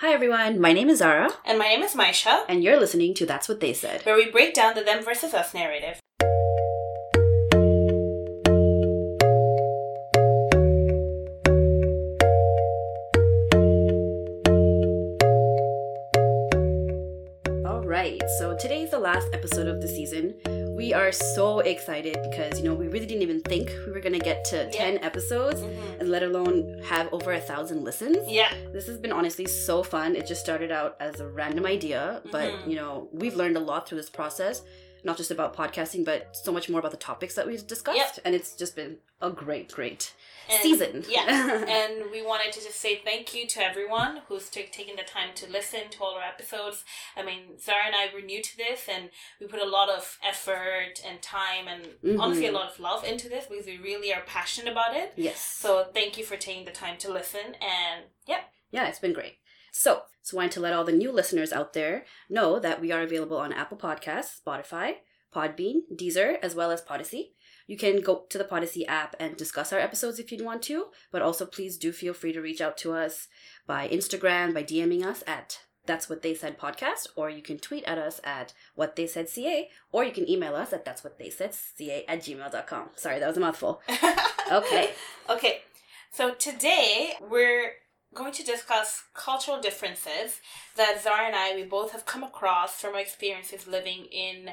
Hi everyone, my name is Zara, And my name is Maisha, and you're listening to That's What They Said. where we break down the them versus us narrative. All right, so today's the last episode of the season. We are so excited because, you know, we really didn't even think we were going to get to 10 episodes Mhm. and let alone have over a thousand listens. Yeah, This has been honestly so fun. It just started out as a random idea, but Mhm. you know, we've learned a lot through this process, not just about podcasting, but so much more about the topics that we've discussed. Yep. And it's just been a great, great and, season. Yeah, and we wanted to just say thank you to everyone who's t- taken the time to listen to all our episodes. I mean, Zara and I were new to this, and we put a lot of effort and time, and Mhm. honestly, a lot of love into this because we really are passionate about it. yes. So thank you for taking the time to listen, and yeah, Yeah, it's been great. So, so wanted to let all the new listeners out there know that we are available on Apple Podcasts, Spotify, Podbean, Deezer, as well as Podyssey. You can go to the Podyssey app and discuss our episodes if you'd want to, but also please do feel free to reach out to us by Instagram, by DMing us at That's What They Said Podcast, or you can tweet at us at What They Said CA, or you can email us at That's What They Said CA at gmail.com. Sorry, that was a mouthful. Okay. Okay, so today we're going to discuss cultural differences that Zara and I we both have come across from our experiences living in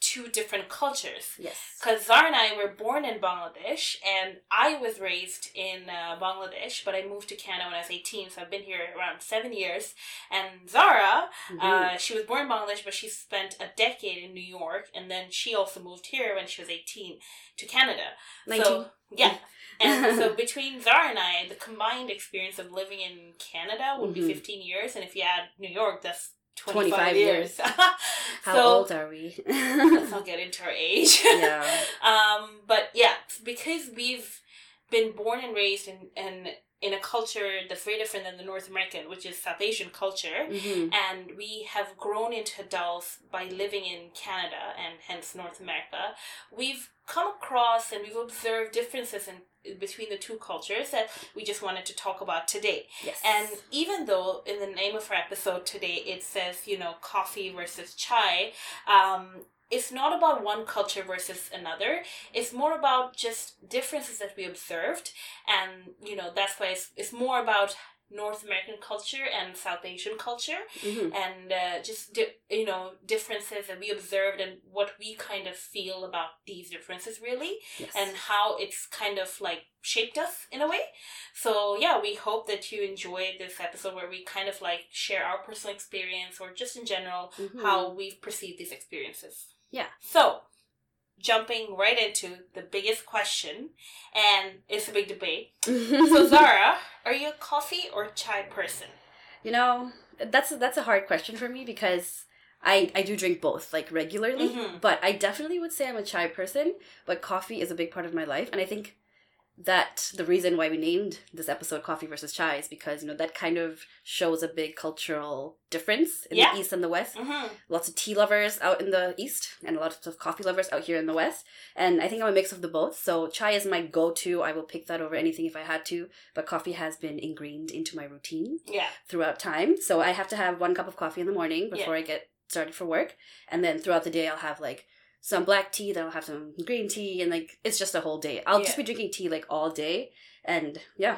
two different cultures. Yes. Because Zara and I were born in Bangladesh, and I was raised in uh, Bangladesh, but I moved to Canada when I was 18, so I've been here around seven years. And Zara, Mhm. uh, she was born in Bangladesh, but she spent a decade in New York, and then she also moved here when she was 18 to Canada. 19. So, yeah. And so between Zara and I, the combined experience of living in Canada would Mhm. be 15 years, and if you add New York, that's 25, 25 years. How so, old are we? Let's not get into our age. yeah. um, but yeah, because we've been born and raised in, in in a culture that's very different than the North American, which is South Asian culture, hmm and we have grown into adults by living in Canada and hence North America, we've come across and we've observed differences in between the two cultures that we just wanted to talk about today. Yes. And even though in the name of our episode today it says, you know, coffee versus chai, um, it's not about one culture versus another. It's more about just differences that we observed. And, you know, that's why it's, it's more about North American culture and South Asian culture Mhm. and uh, just di- you know differences that we observed and what we kind of feel about these differences really Yes. and how it's kind of like shaped us in a way so yeah we hope that you enjoyed this episode where we kind of like share our personal experience or just in general Mhm. how we've perceived these experiences Yeah. so jumping right into the biggest question and it's a big debate so zara are you a coffee or chai person you know, that's that's a hard question for me because I I do drink both like regularly, Mhm. but I definitely would say I'm a chai person. But coffee is a big part of my life, and I think that the reason why we named this episode "Coffee versus Chai" is because you know that kind of shows a big cultural difference in Yeah. the east and the west. mm-hmm. lots of tea lovers out in the east and lots of coffee lovers out here in the west. And i think i'm a mix of the both. So chai is my go-to. I will pick that over anything if i had to. But coffee has been ingrained into my routine yeah. throughout time. So i have to have one cup of coffee in the morning before i get started for work. And then throughout the day i'll have like some black tea then i'll have some green tea and like it's just a whole day i'll just be drinking tea like all day and yeah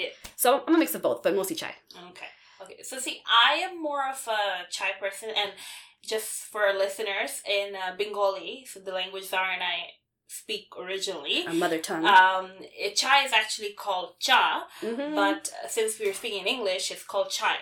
Yeah. so i'm a mix of both but mostly chai Okay. Okay. So see, I am more of a chai person, and just for our listeners in uh, Bengali, so the language Zara and I speak originally, a mother tongue um, chai is actually called cha, Mhm. but uh, since we were speaking in English, it's called chai.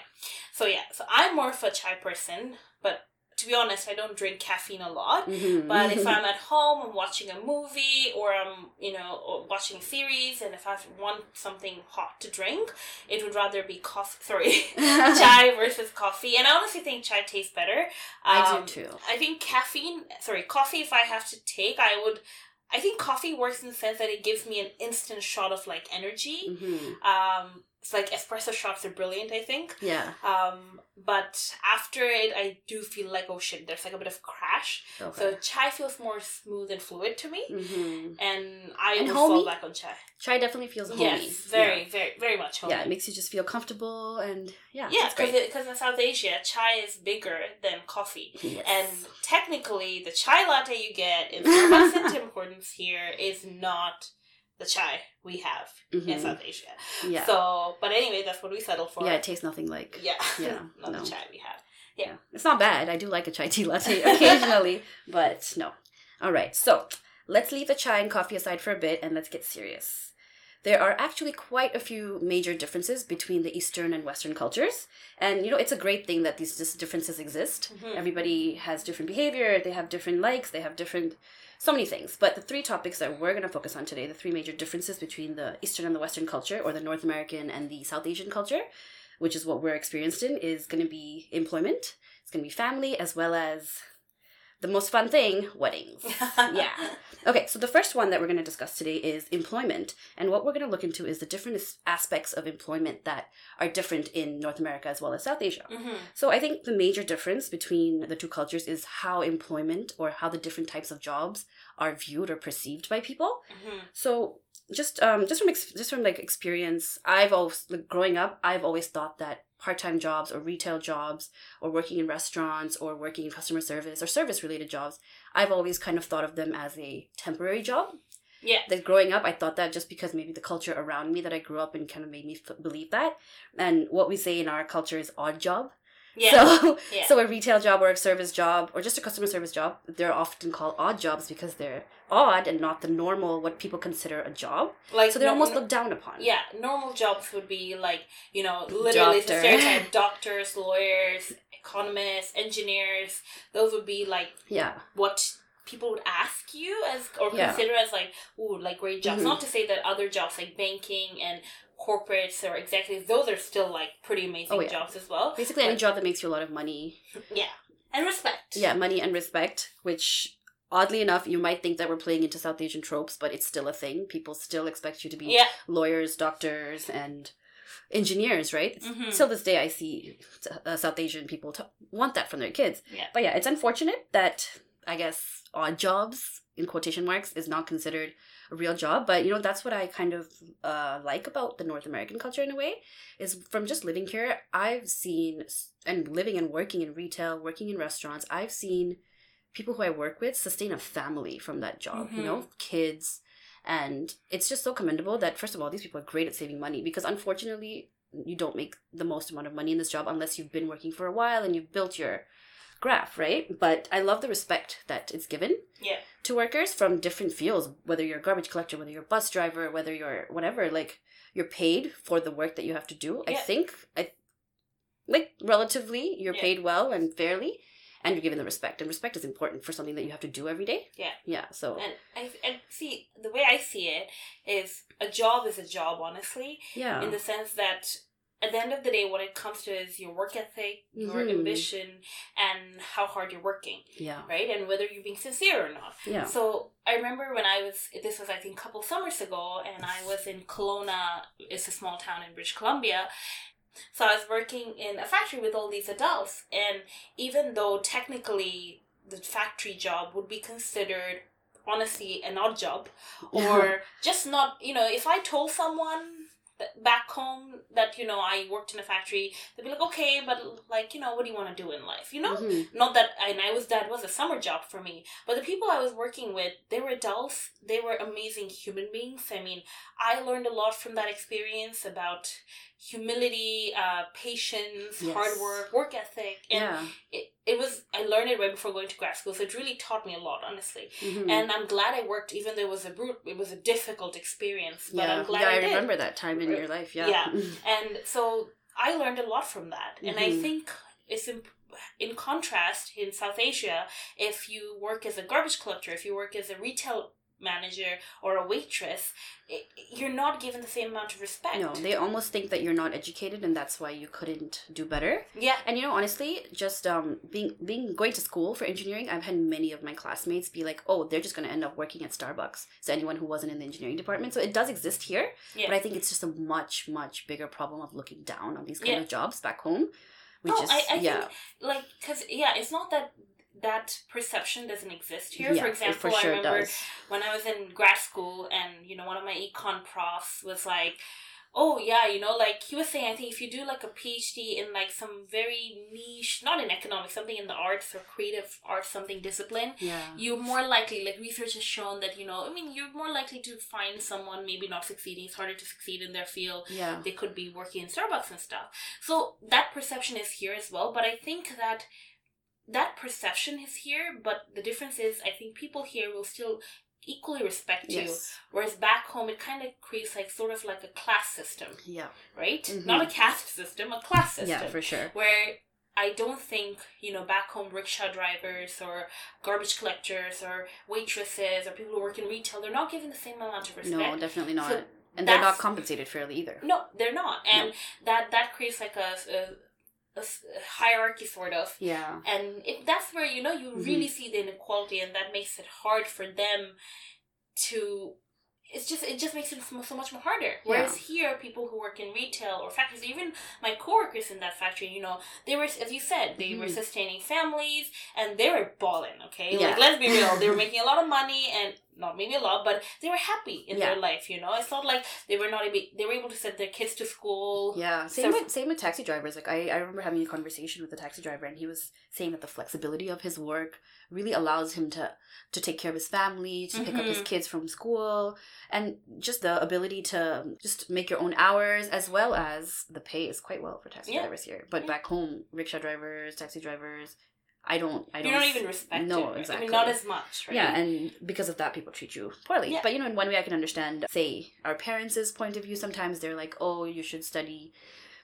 So yeah, so I'm more of a chai person, but to be honest, I don't drink caffeine a lot. Mhm. But if I'm at home, I'm watching a movie, or I'm, you know, watching series, and if I want something hot to drink, it would rather be coffee. Sorry, chai versus coffee. And I honestly think chai tastes better. I Um, do too. I think caffeine. Sorry, coffee. If I have to take, I would. I think coffee works in the sense that it gives me an instant shot of like energy. Mhm. Um, it's like espresso shots are brilliant. I think. Yeah. Um, but after it, I do feel like oh shit, there's like a bit of crash. Okay. So chai feels more smooth and fluid to me, hmm and I And would fall back on chai. Chai definitely feels homey. Yes, very, very, very much homey. Yeah. yeah, it makes you just feel comfortable and yeah. Yeah, it's because in South Asia, chai is bigger than coffee. Yes. And technically, the chai latte you get in Starbucks and Tim Hortons here is not the chai we have in Mhm. South Asia. yeah. So, but anyway, that's what we settled for. yeah, it tastes nothing like. yeah, Yeah, not no. the chai we have. Yeah. It's not bad. I do like a chai tea latte occasionally, but no. All right. So let's leave the chai and coffee aside for a bit and let's get serious. There are actually quite a few major differences between the Eastern and Western cultures. And, you know, it's a great thing that these differences exist. Mhm. Everybody has different behavior, they have different likes, they have different, so many things. But the three topics that we're going to focus on today, the three major differences between the Eastern and the Western culture, or the North American and the South Asian culture, which is what we're experienced in, is going to be employment, it's going to be family, as well as the most fun thing, weddings. yeah. Okay, so the first one that we're going to discuss today is employment. And what we're going to look into is the different aspects of employment that are different in North America as well as South Asia. hmm So I think the major difference between the two cultures is how employment or how the different types of jobs are viewed or perceived by people. hmm So just um just from ex- just from like experience, I've always like growing up, I've always thought that part-time jobs or retail jobs or working in restaurants or working in customer service or service related jobs, I've always kind of thought of them as a temporary job. Yeah. That growing up, I thought that just because maybe the culture around me that I grew up in kind of made me f- believe that. And what we say in our culture is odd job. Yeah. So, Yeah. so a retail job or a service job or just a customer service job, they're often called odd jobs because they're odd and not the normal what people consider a job. like So they're no- almost looked down upon. Yeah, normal jobs would be like, you know, literally Doctor. stereotype doctors, lawyers, economists, engineers. Those would be like Yeah. what people would ask you as or Yeah. consider as like, ooh, like great jobs. Mhm. Not to say that other jobs like banking and corporates or executives, those are still like pretty amazing Oh, yeah. jobs as well. Basically, any job that makes you a lot of money. Yeah. And respect. Yeah, money and respect, which oddly enough, you might think that we're playing into South Asian tropes, but it's still a thing. People still expect you to be Yeah. lawyers, doctors, and engineers, right? Mhm. Till this day, I see uh, South Asian people t- want that from their kids. Yeah. But yeah, it's unfortunate that I guess odd jobs in quotation marks is not considered a real job. But you know, that's what I kind of uh, like about the North American culture in a way. Is from just living here, I've seen and living and working in retail, working in restaurants, I've seen people who I work with sustain a family from that job. You know, kids. And it's just so commendable that first of all, these people are great at saving money because unfortunately, you don't make the most amount of money in this job unless you've been working for a while and you've built your graph, right? But I love the respect that it's given Yeah. to workers from different fields, whether you're a garbage collector, whether you're a bus driver, whether you're whatever, like you're paid for the work that you have to do. I think I like relatively you're Yeah. paid well and fairly and you're given the respect. And respect is important for something that you have to do every day. Yeah. Yeah. So And I and see the way I see it is a job is a job, honestly. yeah. in the sense that at the end of the day, what it comes to is your work ethic, your Mhm. ambition, and how hard you're working, yeah. right? And whether you're being sincere or not. Yeah. So I remember when I was, this was I think a couple summers ago, and I was in Kelowna, it's a small town in British Columbia. So I was working in a factory with all these adults, and even though technically the factory job would be considered honestly an odd job, or just not you know if i told someone back home that you know i worked in a factory they'd be like okay but like you know what do you want to do in life? You know? Mhm. not that and i was that was a summer job for me but the people i was working with they were adults they were amazing human beings. I mean i learned a lot from that experience about humility uh patience Yes. hard work work ethic and Yeah. it, it was i learned it right before going to grad school so it really taught me a lot honestly Mhm. and I'm glad I worked, even though it was a brute, it was a difficult experience. But yeah. I'm glad yeah, I, I remember that time in your life. Yeah. Yeah. And so I learned a lot from that. And I Mhm. think it's in, in contrast in South Asia, if you work as a garbage collector, if you work as a retail manager or a waitress, it, you're not given the same amount of respect. No, they almost think that you're not educated and that's why you couldn't do better. Yeah. And you know, honestly, just um being being going to school for engineering, I've had many of my classmates be like, "Oh, they're just going to end up working at Starbucks." So anyone who wasn't in the engineering department, so it does exist here, Yeah. but I think it's just a much much bigger problem of looking down on these kind Yeah. of jobs back home. We No, just I, I yeah. think like because yeah, it's not that that perception doesn't exist here. yeah, for example, for sure I remember when I was in grad school, and you know, one of my econ profs was like, "Oh yeah, you know, like he was saying, I think if you do like a PhD in like some very niche, not in economics, something in the arts or creative arts, something discipline." Yeah. You're more likely, like research has shown that, you know, I mean, you're more likely to find someone maybe not succeeding. It's harder to succeed in their field Yeah. they could be working in Starbucks and stuff. So that perception is here as well. But I think that that perception is here, but the difference is I think people here will still equally respect you. Whereas back home it kind of creates like sort of like a class system, Yeah. right? Mhm. Not a caste system, a class system. Yeah, for sure. where I don't think, you know, back home rickshaw drivers or garbage collectors or waitresses or people who work in retail, they're not given the same amount of respect. No, definitely not. So and they're not compensated fairly either. No, they're not, and that that creates like a, a, a s- a hierarchy sort of, Yeah. and it, that's where you know you Mhm. really see the inequality, and that makes it hard for them to. It's just it just makes it so so much more harder. Whereas here, people who work in retail or factories, even my coworkers in that factory, you know, they were as you said, they were Mhm. sustaining families, and they were balling. Okay, Yeah. like let's be real, they were making a lot of money, and not maybe a lot, but they were happy in Yeah. their life. You know, it's not like they were not able, they were able to send their kids to school. Yeah, same So- with same with taxi drivers. Like I, I remember having a conversation with a taxi driver, and he was saying that the flexibility of his work really allows him to to take care of his family, to pick up his Mhm. kids from school, and just the ability to just make your own hours, as well as the pay is quite well for taxi Yeah. drivers here. But Yeah. back home, rickshaw drivers, taxi drivers, I don't, I don't. You're not even respected. No, right? exactly. I mean, not as much, right? Yeah, and because of that, people treat you poorly. Yeah. But you know, in one way, I can understand, say, our parents' point of view. Sometimes they're like, "Oh, you should study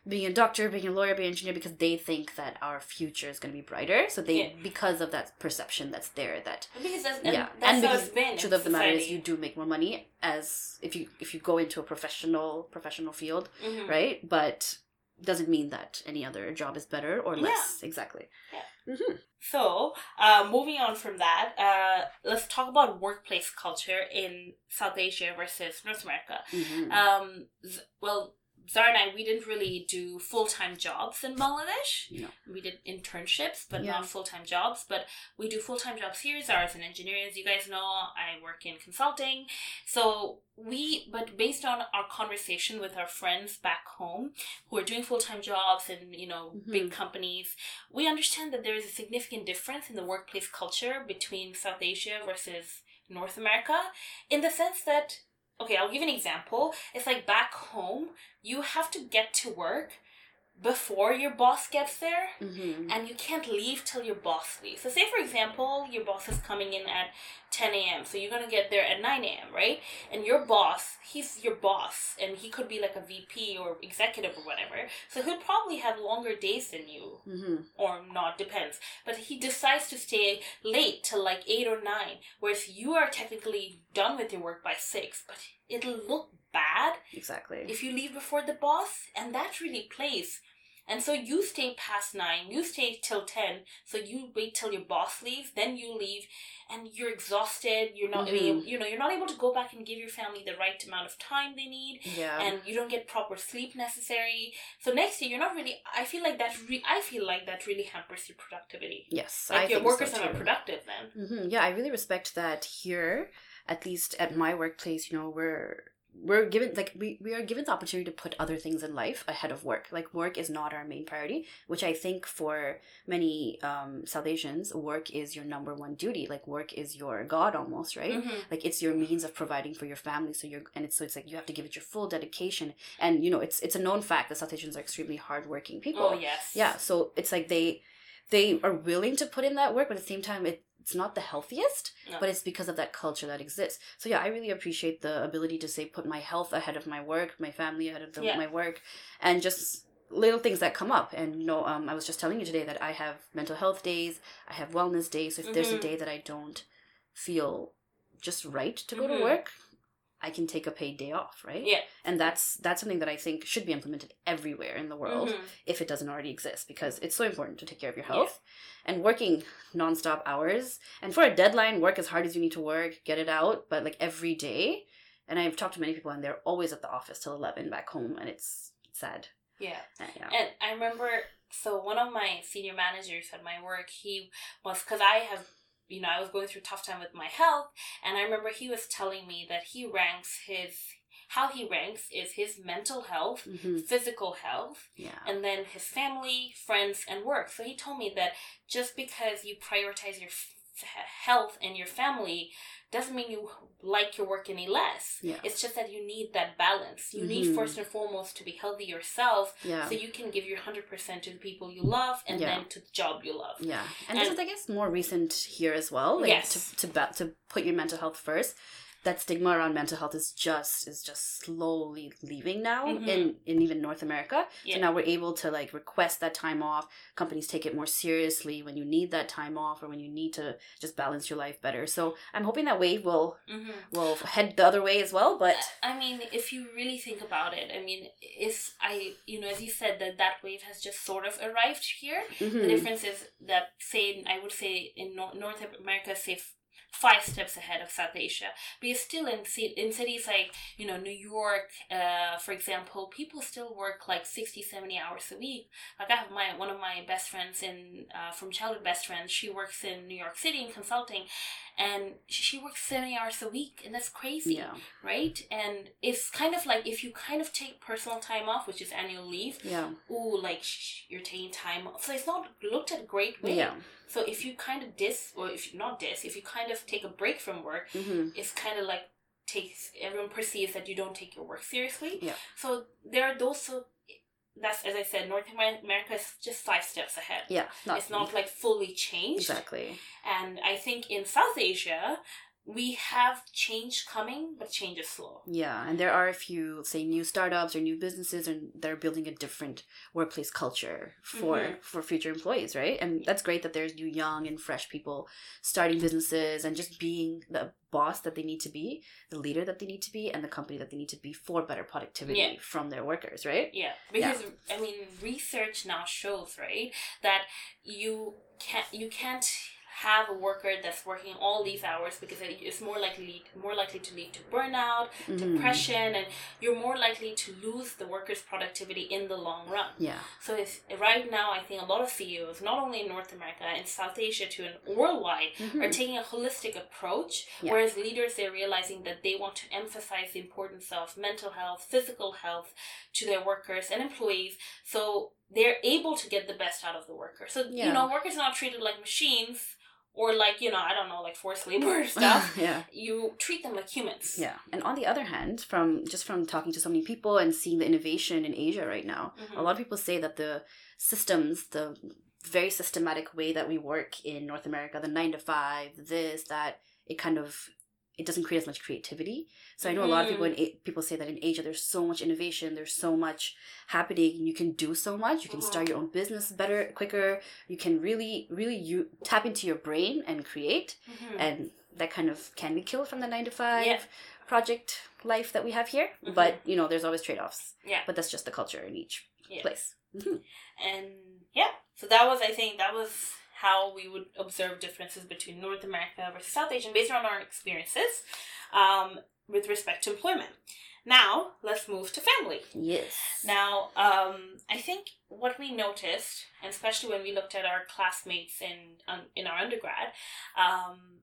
being a doctor, being a lawyer, being an engineer," because they think that our future is going to be brighter. So they, Yeah. because of that perception that's there, that because that's, and yeah, that's and because been. truth of the matter is, you do make more money as if you if you go into a professional professional field, Mhm. right? But doesn't mean that any other job is better or Yeah. less. Exactly. Yeah. hmm So, uh, moving on from that, uh, let's talk about workplace culture in South Asia versus North America. hmm Um, well, Zara and I, we didn't really do full time jobs in Bangladesh. No. We did internships, but Yeah. not full time jobs. But we do full time jobs here. Zara's an engineer, as you guys know. I work in consulting. So we, but based on our conversation with our friends back home who are doing full time jobs in, you know, Mhm. big companies, we understand that there is a significant difference in the workplace culture between South Asia versus North America in the sense that okay, I'll give an example. It's like back home, you have to get to work before your boss gets there hmm and you can't leave till your boss leaves. So, say for example, your boss is coming in at 10 a.m., so you're gonna get there at 9 a.m., right? And your boss, he's your boss, and he could be like a VP or executive or whatever, so he'll probably have longer days than you, hmm or not, depends. But he decides to stay late till like 8 or 9, whereas you are technically done with your work by 6, but it'll look bad Exactly. if you leave before the boss, and that really plays. And so you stay past nine, you stay till ten, so you wait till your boss leaves, then you leave, and you're exhausted. You're not, Mhm. able, you know, you're not able to go back and give your family the right amount of time they need, yeah. and you don't get proper sleep necessary. So next year, you're not really. I feel like that. Re- I feel like that really hampers your productivity. yes. Like I your think workers so are not productive then. hmm Yeah, I really respect that here, at least at my workplace, you know, we're we're given like we, we are given the opportunity to put other things in life ahead of work. Like work is not our main priority, which I think for many um South Asians, work is your number one duty. Like work is your god almost, right? Mhm. Like it's your means of providing for your family. So you're and it's so it's like you have to give it your full dedication. And you know, it's it's a known fact that South Asians are extremely hardworking people Oh yes. yeah so it's like they they are willing to put in that work but at the same time it, it's not the healthiest No. but it's because of that culture that exists so yeah i really appreciate the ability to say put my health ahead of my work my family ahead of the, Yeah. my work and just little things that come up and you know um, i was just telling you today that i have mental health days i have wellness days so if there's a Mhm. day that i don't feel just right to go Mhm. to work, I can take a paid day off, right? Yeah. And that's that's something that I think should be implemented everywhere in the world Mhm. if it doesn't already exist because it's so important to take care of your Yeah. health and working nonstop hours and for a deadline work as hard as you need to work get it out but like every day and I've talked to many people and they're always at the office till 11 back home and it's sad Yeah. Uh, yeah And I remember, so one of my senior managers at my work, he was, because I have, you know, I was going through a tough time with my health, and I remember he was telling me that he ranks his, how he ranks is his mental health, hmm physical health, yeah and then his family, friends, and work. So he told me that just because you prioritize your f- health and your family doesn't mean you like your work any less. Yeah. It's just that you need that balance. You Mhm. need first and foremost to be healthy yourself yeah so you can give your 100% to the people you love and Yeah. then to the job you love. Yeah, and, this is, I guess, more recent here as well. Like Yes. to to to put your mental health first. That stigma around mental health is just is just slowly leaving now Mhm. in in even North America. Yeah. So now we're able to like request that time off. Companies take it more seriously when you need that time off or when you need to just balance your life better. So I'm hoping that wave will hmm will head the other way as well. But I mean, if you really think about it, I mean, if I, you know, as you said, that that wave has just sort of arrived here. The Mhm. difference is that, say, I would say in Nor- North America, say five steps ahead of South Asia. Because still in in cities like you know New York, uh, for example, people still work like 60, 70 hours a week. Like I have my one of my best friends in uh, from childhood best friends. She works in New York City in consulting, and she she works seventy hours a week, and that's crazy yeah, right? And it's kind of like if you kind of take personal time off, which is annual leave, yeah, ooh, like sh- you're taking time off. So it's not looked at great way. yeah. So if you kind of dis, or if not dis, if you kind of take a break from work, hmm it's kind of like takes everyone perceives that you don't take your work seriously. Yeah. So there are those. So that's as I said, North America is just five steps ahead. Yeah, Not, it's not like fully changed. exactly. And I think in South Asia, we have change coming, but change is slow. Yeah, and there are a few, say, new startups or new businesses, and they're building a different workplace culture for Mhm. for future employees, right? And that's great that there's new, young, and fresh people starting businesses and just being the boss that they need to be, the leader that they need to be, and the company that they need to be for better productivity Yeah. from their workers, right? Yeah, because I mean, research now shows right that you can't you can't have a worker that's working all these hours because it's more likely more likely to lead to burnout, Mhm. depression, and you're more likely to lose the worker's productivity in the long run. Yeah, So if, right now, I think a lot of CEOs, not only in North America and South Asia too, and worldwide, Mhm. are taking a holistic approach. Yeah. Whereas leaders, they're realizing that they want to emphasize the importance of mental health, physical health to their workers and employees, so they're able to get the best out of the worker. So Yeah. you know, workers are not treated like machines or like you know, I don't know, like forced labor or stuff. yeah. you treat them like humans. Yeah, and on the other hand, from just from talking to so many people and seeing the innovation in Asia right now, Mhm. a lot of people say that the systems, the very systematic way that we work in North America, the nine to five, this, that, it kind of it doesn't create as much creativity. So I know a lot of people in A- people say that in Asia there's so much innovation, there's so much happening, you can do so much, you can start your own business better, quicker, you can really, really you tap into your brain and create, Mhm. and that kind of can be killed from the nine to five Yeah. project life that we have here. Mhm. But you know, there's always trade offs. Yeah. But that's just the culture in each Yeah. place. Mhm. And yeah, so that was, I think, that was how we would observe differences between North America versus South Asia based on our experiences um, with respect to employment. Now, let's move to family. Yes. Now, um, I think what we noticed, and especially when we looked at our classmates in um, in our undergrad, um,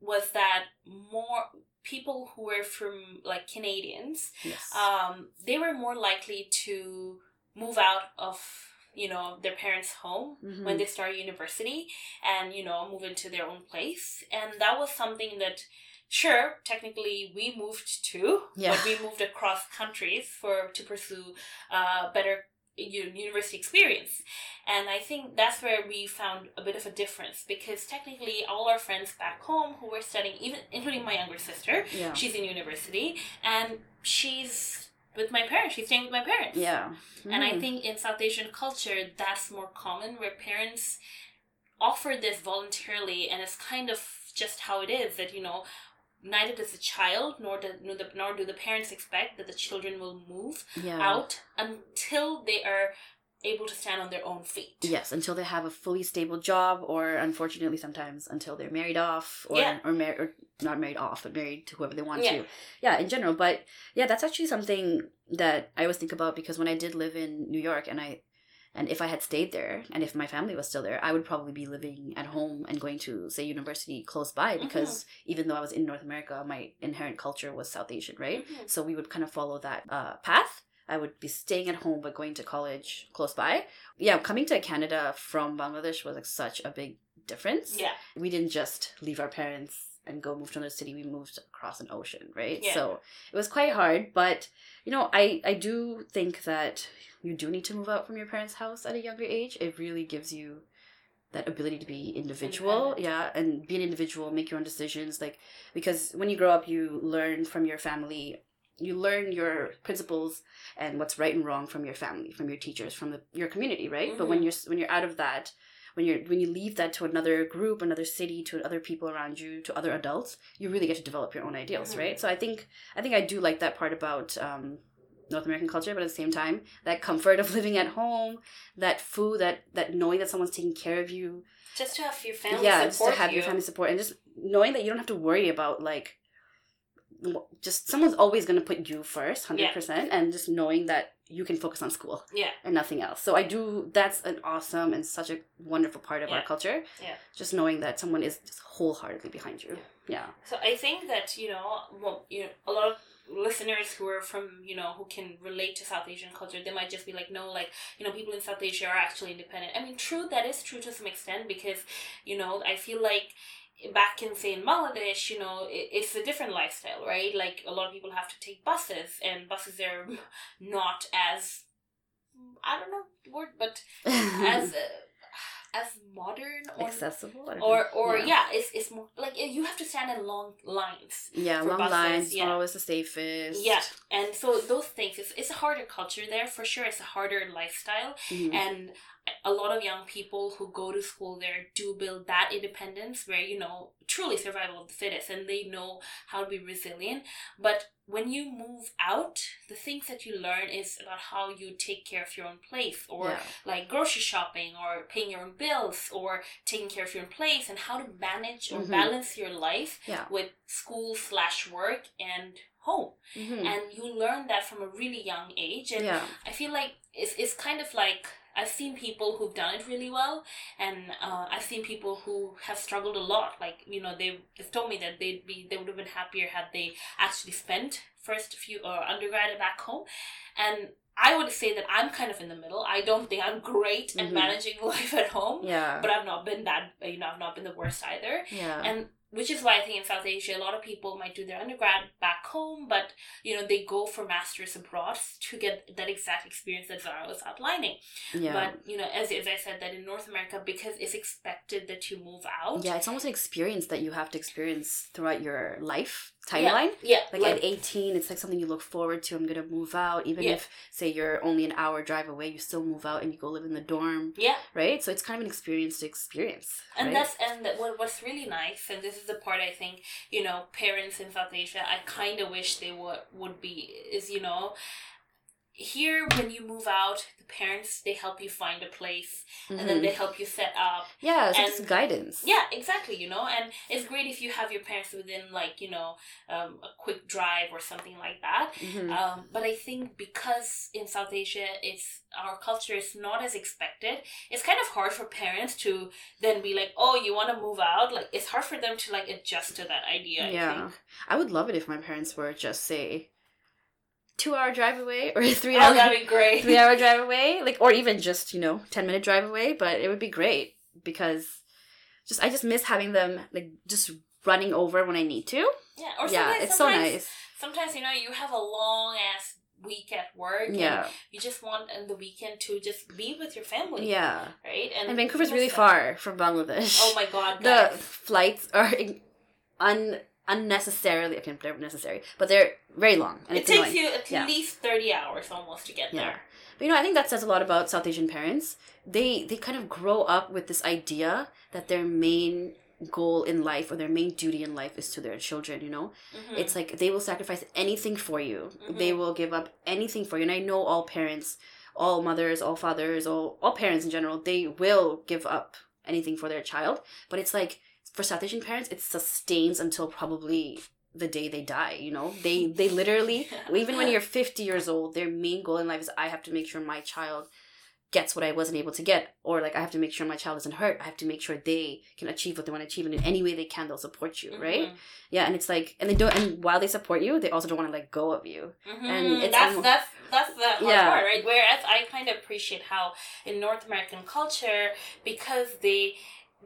was that more people who were from like Canadians yes. um, they were more likely to move out of you know their parents' home Mhm. when they start university and you know move into their own place and that was something that sure technically we moved too Yeah. but we moved across countries for to pursue uh, better university experience and i think that's where we found a bit of a difference because technically all our friends back home who were studying even including my younger sister yeah. she's in university and she's with my parents she's staying with my parents yeah. and i Mhm. think in south asian culture that's more common where parents offer this voluntarily and it's kind of just how it is that you know neither does the child nor do, nor, the, nor do the parents expect that the children will move Yeah. out until they are able to stand on their own feet. Yes, until they have a fully stable job, or unfortunately, sometimes until they're married off, or Yeah. or, mar- or not married off, but married to whoever they want Yeah. to. Yeah, in general. But yeah, that's actually something that I always think about because when I did live in New York, and I, and if I had stayed there, and if my family was still there, I would probably be living at home and going to say university close by because even though I was in North America, my inherent culture was South Asian, right? Mhm. So we would kind of follow that uh, path. I would be staying at home but going to college close by. Yeah, coming to Canada from Bangladesh was like such a big difference. Yeah. We didn't just leave our parents and go move to another city. We moved across an ocean, right? Yeah. So it was quite hard, but you know, I I do think that you do need to move out from your parents' house at a younger age. It really gives you that ability to be individual yeah and be an individual make your own decisions like because when you grow up you learn from your family you learn your principles and what's right and wrong from your family from your teachers from the, your community right but when Mhm. you're when you're out of that when you're when you leave that to another group another city to other people around you to other adults you really get to develop your own ideals Mhm. right so i think i think i do like that part about um North American culture, but at the same time, that comfort of living at home, that food, that that knowing that someone's taking care of you, Just to have your family yeah, just to have you. your family support and just knowing that you don't have to worry about like just someone's always going to put you first 100% and just knowing that you can focus on school Yeah. and nothing else. So i do that's an awesome and such a wonderful part of our culture. Yeah. just knowing that someone is just wholeheartedly behind you. Yeah. So I think that you know, well, you know, a lot of listeners who are from you know who can relate to South Asian culture, they might just be like, no, like you know, people in South Asia are actually independent. I mean, true, that is true to some extent because you know, I feel like back in say in Bangladesh, you know, it, it's a different lifestyle, right? Like a lot of people have to take buses, and buses are not as I don't know the word, but as uh, as modern or accessible don't or or yeah. it's it's more like you have to stand in long lines yeah long buses, lines yeah. always the safest yeah and so those things it's, it's a harder culture there for sure it's a harder lifestyle Mhm. and a lot of young people who go to school there do build that independence where you know truly survival of the fittest and they know how to be resilient but when you move out the things that you learn is about how you take care of your own place or yeah. like grocery shopping or paying your own bills or taking care of your own place and how to manage or Mhm. balance your life yeah with school slash work and home Mhm. and you learn that from a really young age and yeah i feel like it's, it's kind of like i've seen people who've done it really well and uh, i've seen people who have struggled a lot like you know they, they've told me that they'd be they would have been happier had they actually spent first few or undergrad back home. And i would say that i'm kind of in the middle. I don't think i'm great at Mhm. managing life at home yeah. but i've not been that you know i've not been the worst either. Yeah. And which is why I think in South Asia a lot of people might do their undergrad back home, but you know they go for masters abroad to get that exact experience that Zara was outlining. yeah But you know, as as I said, that in North America because it's expected that you move out. Yeah, it's almost an experience that you have to experience throughout your life timeline. Yeah, yeah. Like, at 18, it's like something you look forward to. I'm to move out. Even Yeah. if, say, you're only an hour drive away, you still move out and you go live in the dorm, yeah, right? So it's kind of an experience to experience. and right? that's and what what's really nice, and this is the part I think you know parents in South Asia I kind of wish they would would be is you know. Here, when you move out, the parents they help you find a place, and then they help you set up, yeah, it's and- this guidance. Yeah, exactly. You know, and it's great if you have your parents within like you know um, a quick drive or something like that. Mhm. Um, but I think because in South Asia, it's our culture is not as expected. It's kind of hard for parents to then be like, "Oh, you want to move out?" Like it's hard for them to like adjust to that idea. I yeah. think. I would love it if my parents were just, say, two hour drive away or three hour oh, that'd be great. three hour drive away like or even just you know 10 minute drive away but it would be great because just i just miss having them like just running over when i need to yeah, or yeah sometimes, it's so nice Sometimes you know you have a long ass week at work. and yeah you just want on the weekend to just be with your family. yeah right. and vancouver's you really far from bangladesh Oh my god, the flights are un unnecessarily okay they're necessary but they're very long and it takes annoying. you at Yeah. least 30 hours almost to get Yeah. there. But you know, I think that says a lot about South Asian parents. They they kind of grow up with this idea that their main goal in life or their main duty in life is to their children you know Mhm. it's like they will sacrifice anything for you they Mhm. will give up anything for you and i know all parents all mothers all fathers all all parents in general they will give up anything for their child but it's like for south asian parents it sustains until probably the day they die you know they they literally even when you're 50 years old their main goal in life is i have to make sure my child gets what i wasn't able to get or like i have to make sure my child isn't hurt i have to make sure they can achieve what they want to achieve and in any way they can they'll support you right Mhm. yeah and it's like and they don't and while they support you they also don't want to let go of you And Mhm. it's that's almo- that's that's the hard Yeah. part, right? Whereas I kind of appreciate how in North American culture, because they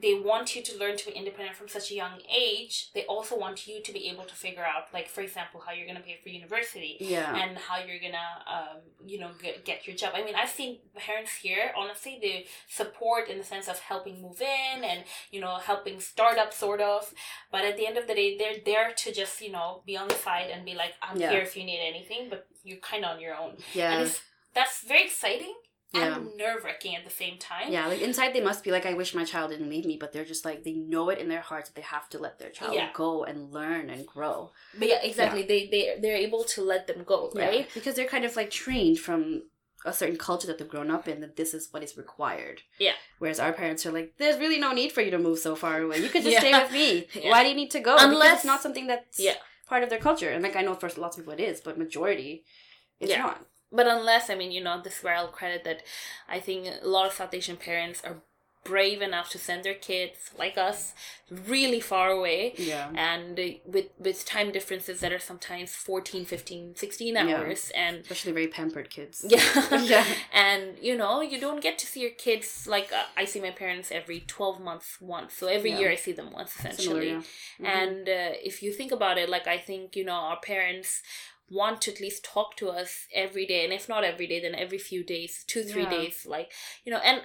they want you to learn to be independent from such a young age, they also want you to be able to figure out, like for example, how you're gonna pay for university. yeah And how you're gonna, um, you know, get, get your job. I mean, I've seen parents here. Honestly, they support in the sense of helping move in and you know helping start up, sort of. But at the end of the day, they're there to just you know be on the side and be like, I'm Yeah. here if you need anything. But you're kind of on your own, and yeah it's, that's very exciting Yeah. and nerve wracking at the same time. yeah like inside they must be like i wish my child didn't leave me but they're just like they know it in their hearts that they have to let their child Yeah. go and learn and grow But yeah, exactly. They they they're able to let them go, right? because they're kind of like trained from a certain culture that they've grown up in that this is what is required Yeah. whereas our parents are like there's really no need for you to move so far away you could just Yeah. stay with me Yeah. why do you need to go because Unless- it's not something that's Yeah. part of their culture and like i know for lots of people it is but majority it's Yeah. not But unless, I mean, you know, this is where I'll credit that I think a lot of South Asian parents are brave enough to send their kids, like us, really far away. yeah And with with time differences that are sometimes 14, 15, 16 Yeah. And especially very pampered kids yeah. Yeah. And, you know, you don't get to see your kids like uh, I see my parents every 12 months once. So every Yeah. year I see them once, Similar, essentially. yeah. Mhm. And uh, if you think about it, like I think you know our parents want to at least talk to us every day, and if not every day, then every few days, two three Yeah. days, like you know. And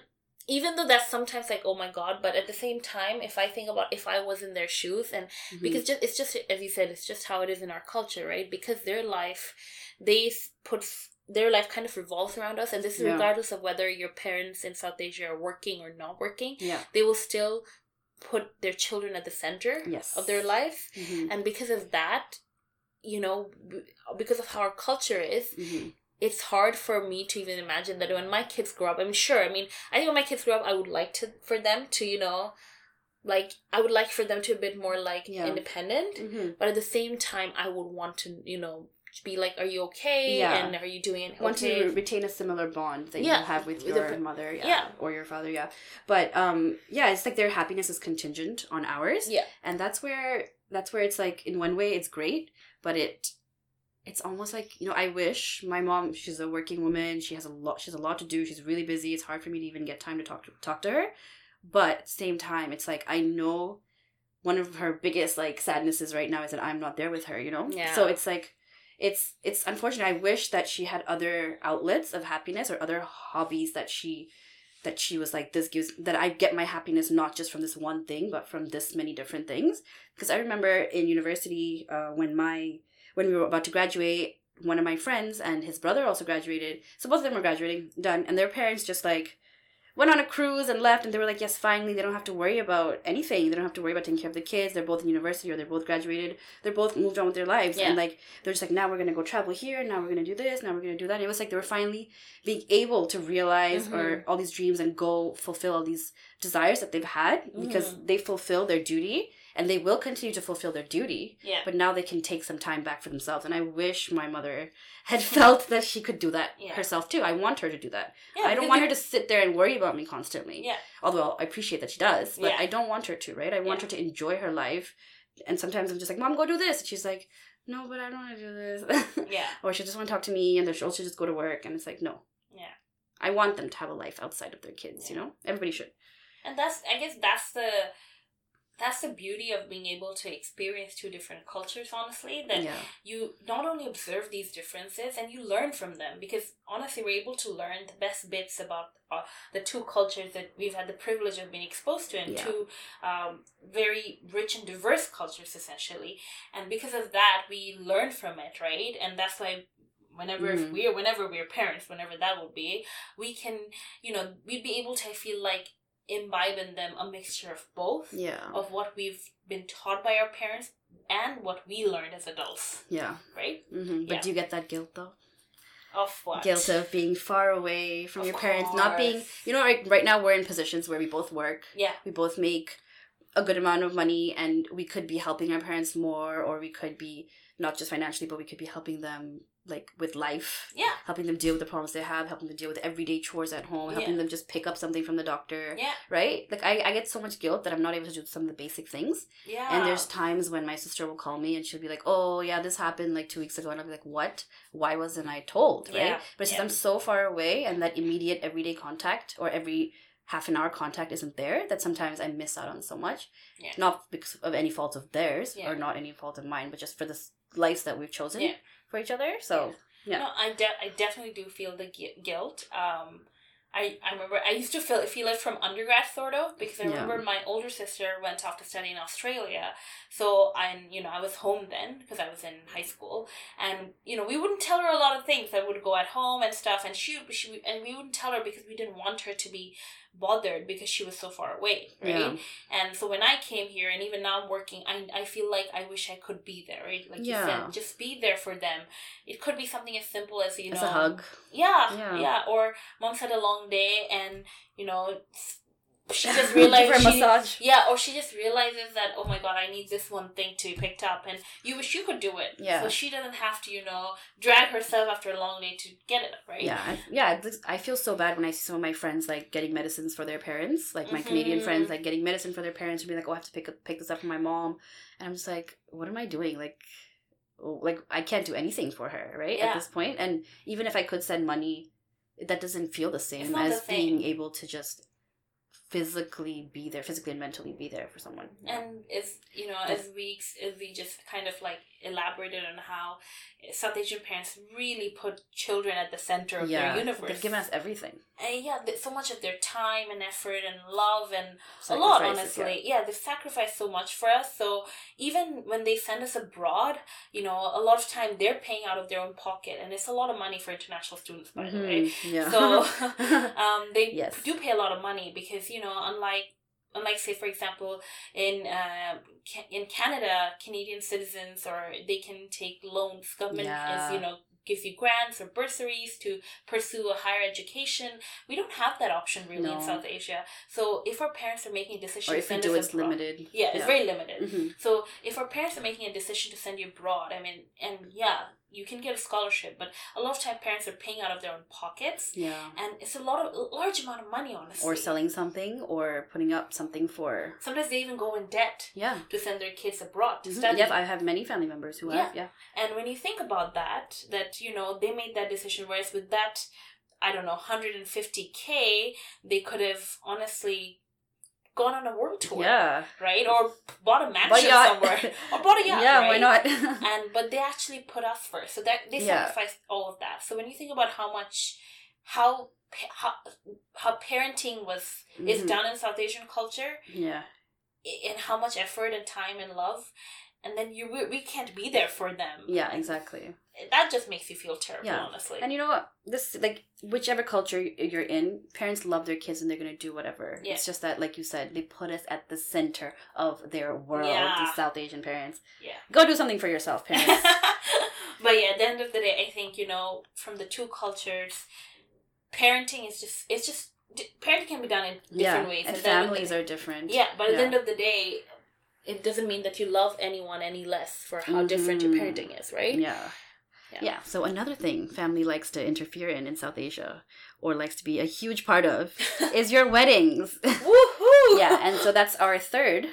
even though that's sometimes like oh my god, but at the same time, if I think about if I was in their shoes, and Mhm. because just it's just as you said, it's just how it is in our culture, right? Because their life, they put their life kind of revolves around us, and this is Yeah. regardless of whether your parents in South Asia are working or not working. yeah They will still put their children at the center yes of their life Mhm. and because of that you know because of how our culture is Mhm. it's hard for me to even imagine that when my kids grow up i'm sure i mean i think when my kids grow up i would like to for them to you know like i would like for them to be a bit more like Yeah. independent Mhm. but at the same time i would want to you know be like are you okay Yeah. and are you doing it want to retain a similar bond that Yeah, you have with with your the- mother yeah, yeah. or your father yeah but um yeah it's like their happiness is contingent on ours yeah and that's where that's where it's like in one way it's great but it it's almost like you know i wish my mom she's a working woman she has a lot she has a lot to do she's really busy it's hard for me to even get time to talk to talk to her but same time it's like i know one of her biggest like sadnesses right now is that i'm not there with her you know Yeah. so it's like it's it's unfortunate i wish that she had other outlets of happiness or other hobbies that she that she was like this gives that i get my happiness not just from this one thing but from this many different things. Because i remember in university uh, when my when we were about to graduate one of my friends and his brother also graduated. So both of them were graduating done. And their parents just like went on a cruise and left and they were like yes finally they don't have to worry about anything. They don't have to worry about taking care of the kids. They're both in university or they're both graduated. They're both moved on with their lives. Yeah. and like they're just like now we're gonna go travel here. Now we're gonna do this. Now we're gonna do that. And it was like they were finally being able to realize or mm-hmm. all these dreams and go fulfill all these desires that they've had because mm-hmm. they fulfill their duty and they will continue to fulfill their duty yeah. but now they can take some time back for themselves. And i wish my mother had felt that she could do that Yeah. herself too. I want her to do that. Yeah i don't want her to sit there and worry about me constantly. Yeah. Although i appreciate that she does but Yeah. i don't want her to right? I want her to enjoy her life. And sometimes i'm just like mom go do this. And she's like no but i don't want to do this. Yeah. Or she just want to talk to me and then she'll just go to work and it's like no. Yeah. I want them to have a life outside of their kids you know? Everybody should. And that's i guess that's the that's the beauty of being able to experience two different cultures honestly that yeah you not only observe these differences and you learn from them because honestly we're able to learn the best bits about uh, the two cultures that we've had the privilege of being exposed to and Yeah. two um, very rich and diverse cultures essentially and because of that we learn from it right and that's why whenever if Mhm. we're whenever we're parents whenever that will be we can you know we'd be able to feel like imbibe in them a mixture of both Yeah. of what we've been taught by our parents and what we learned as adults, Yeah. right? hmm But Yeah. do you get that guilt though? Of what? Guilt of being far away from Of your parents, not being. You know, right, right now we're in positions where we both work. Yeah. We both make a good amount of money, and we could be helping our parents more, or we could be not just financially, but we could be helping them like with life. Yeah. Helping them deal with the problems they have, helping them deal with everyday chores at home, helping Yeah. them just pick up something from the doctor. Yeah. Right? Like I, I get so much guilt that I'm not able to do some of the basic things. Yeah. And there's times when my sister will call me and she'll be like, "Oh yeah, this happened like two weeks ago," and I'll be like, "What? Why wasn't I told?" Right? Yeah, But since yeah. I'm so far away and that immediate everyday contact or every half an hour contact isn't there, that sometimes I miss out on so much. Yeah. Not because of any fault of theirs Yeah. or not any fault of mine, but just for the lives that we've chosen Yeah. For each other. So Yeah. No, I de- I definitely do feel the gui- guilt. Um, I, I remember I used to feel feel it from undergrad sort of because I Yeah. remember my older sister went off to study in Australia, so I you know I was home then because I was in high school, and you know we wouldn't tell her a lot of things. I would go at home and stuff, and she she and we wouldn't tell her because we didn't want her to be bothered because she was so far away, right? Yeah. And so when I came here, and even now I'm working, I, I feel like I wish I could be there, right? Like Yeah. you said, just be there for them. It could be something as simple as you know, a hug. yeah, Yeah. yeah, Or mom's had a long day, and you know, she just realizes her she, massage. yeah, or she just realizes that oh my god, I need this one thing to be picked up, and you wish you could do it. Yeah. So she doesn't have to, you know, drag herself after a long day to get it, right? Yeah, I, yeah. I feel so bad when I see some of my friends like getting medicines for their parents, like my Canadian Mhm. friends, like getting medicine for their parents, and be like, "Oh, I have to pick up, pick this up for my mom," and I'm just like, "What am I doing? Like, oh, like I can't do anything for her, right? Yeah. At this point, and even if I could send money, that doesn't feel the same as the being able to just physically be there, physically and mentally be there for someone. And as you know, as we as we just kind of like elaborated on how South Asian parents really put children at the center of yeah, their universe. they've given us everything. and yeah, so much of their time and effort and love and a lot honestly yeah. they've sacrificed so much for us so even when they send us abroad you know a lot of time they're paying out of their own pocket and it's a lot of money for international students by the way Mhm, Yeah. so um, they Yes. do pay a lot of money because you know unlike unlike say for example in uh, in Canada Canadian citizens or they can take loans. Government Yeah. is you know gives you grants or bursaries to pursue a higher education. We don't have that option really in South Asia. So if our parents are making decisions or to if you do, it's abroad- limited. yeah it's very limited. Hmm so if our parents are making a decision to send you abroad, I mean, and yeah, you can get a scholarship, but a lot of time parents are paying out of their own pockets, Yeah. and it's a lot of a large amount of money, honestly. Or selling something or putting up something for Sometimes they even go in debt yeah. to send their kids abroad to Mhm. study. Yep, I have many family members who have yeah. And when you think about that, that you know they made that decision, whereas with that, I don't know, hundred and fifty k, they could have honestly gone on a world tour, Yeah. right, or bought a mansion somewhere, or bought a yacht, yeah, right? why not? and but they actually put us first so that they Yeah. all of that so when you think about how much how how, how parenting was is Mhm. done in south asian culture yeah. and how much effort and time and love and then you we, we can't be there for them Yeah, exactly. That just makes you feel terrible Yeah. honestly And you know what? This like whichever culture you're in, parents love their kids and they're gonna do whatever. Yeah. It's just that, like you said, they put us at the center of their world. Yeah. These South Asian parents. Yeah. Go do something for yourself, parents. but yeah at the end of the day i think you know from the two cultures parenting is just it's just parenting can be done in different yeah. ways And At the the families are different. Yeah, but at the end of the day, it doesn't mean that you love anyone any less for how different your Mhm. parenting is, right? Yeah. Yeah. yeah. So another thing family likes to interfere in in South Asia, or likes to be a huge part of, is your weddings. Woohoo! yeah, and so that's our third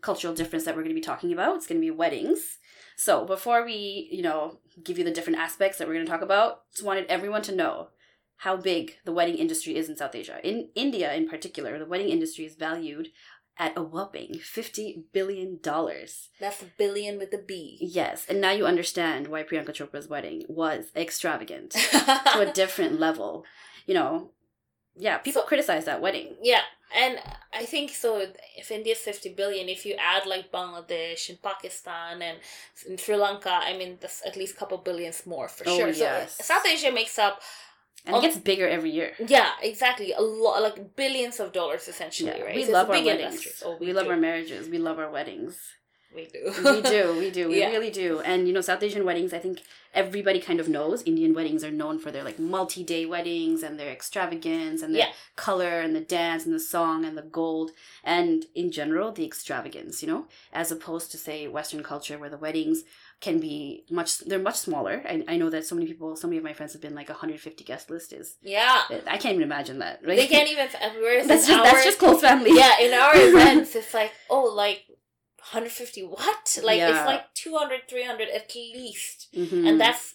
cultural difference that we're going to be talking about. It's going to be weddings. So before we, you know, give you the different aspects that we're going to talk about, just wanted everyone to know how big the wedding industry is in South Asia. In India, in particular, the wedding industry is valued at a whopping fifty billion dollars. that's a billion with a B. Yes, and now you understand why Priyanka Chopra's wedding was extravagant to a different level. You know, yeah, people So- criticize that wedding. yeah, and I think so. If India's fifty billion, if you add like Bangladesh and Pakistan and, and Sri Lanka, I mean, that's at least a couple billions more for Oh, sure. yes. So South Asia makes up and it gets bigger every year. Yeah, exactly. A lot, like billions of dollars, essentially, Yeah, right? we So love a our weddings. Oh, we love our marriages. We love our weddings. We do. we do, we do, we Yeah. really do. And you know, South Asian weddings, I think everybody kind of knows. Indian weddings are known for their like multi-day weddings and their extravagance and the Yeah. color and the dance and the song and the gold and in general the extravagance. You know, as opposed to say Western culture where the weddings can be much they're much smaller. I, I know that so many people, so many of my friends have been like 150 guest list is. yeah. I can't even imagine that. Right? They can't even. Whereas that's just that's just close family. yeah, in our events, it's like, oh, like 150 what? Like, Yeah. it's like 200, 300 at least. Mhm. And that's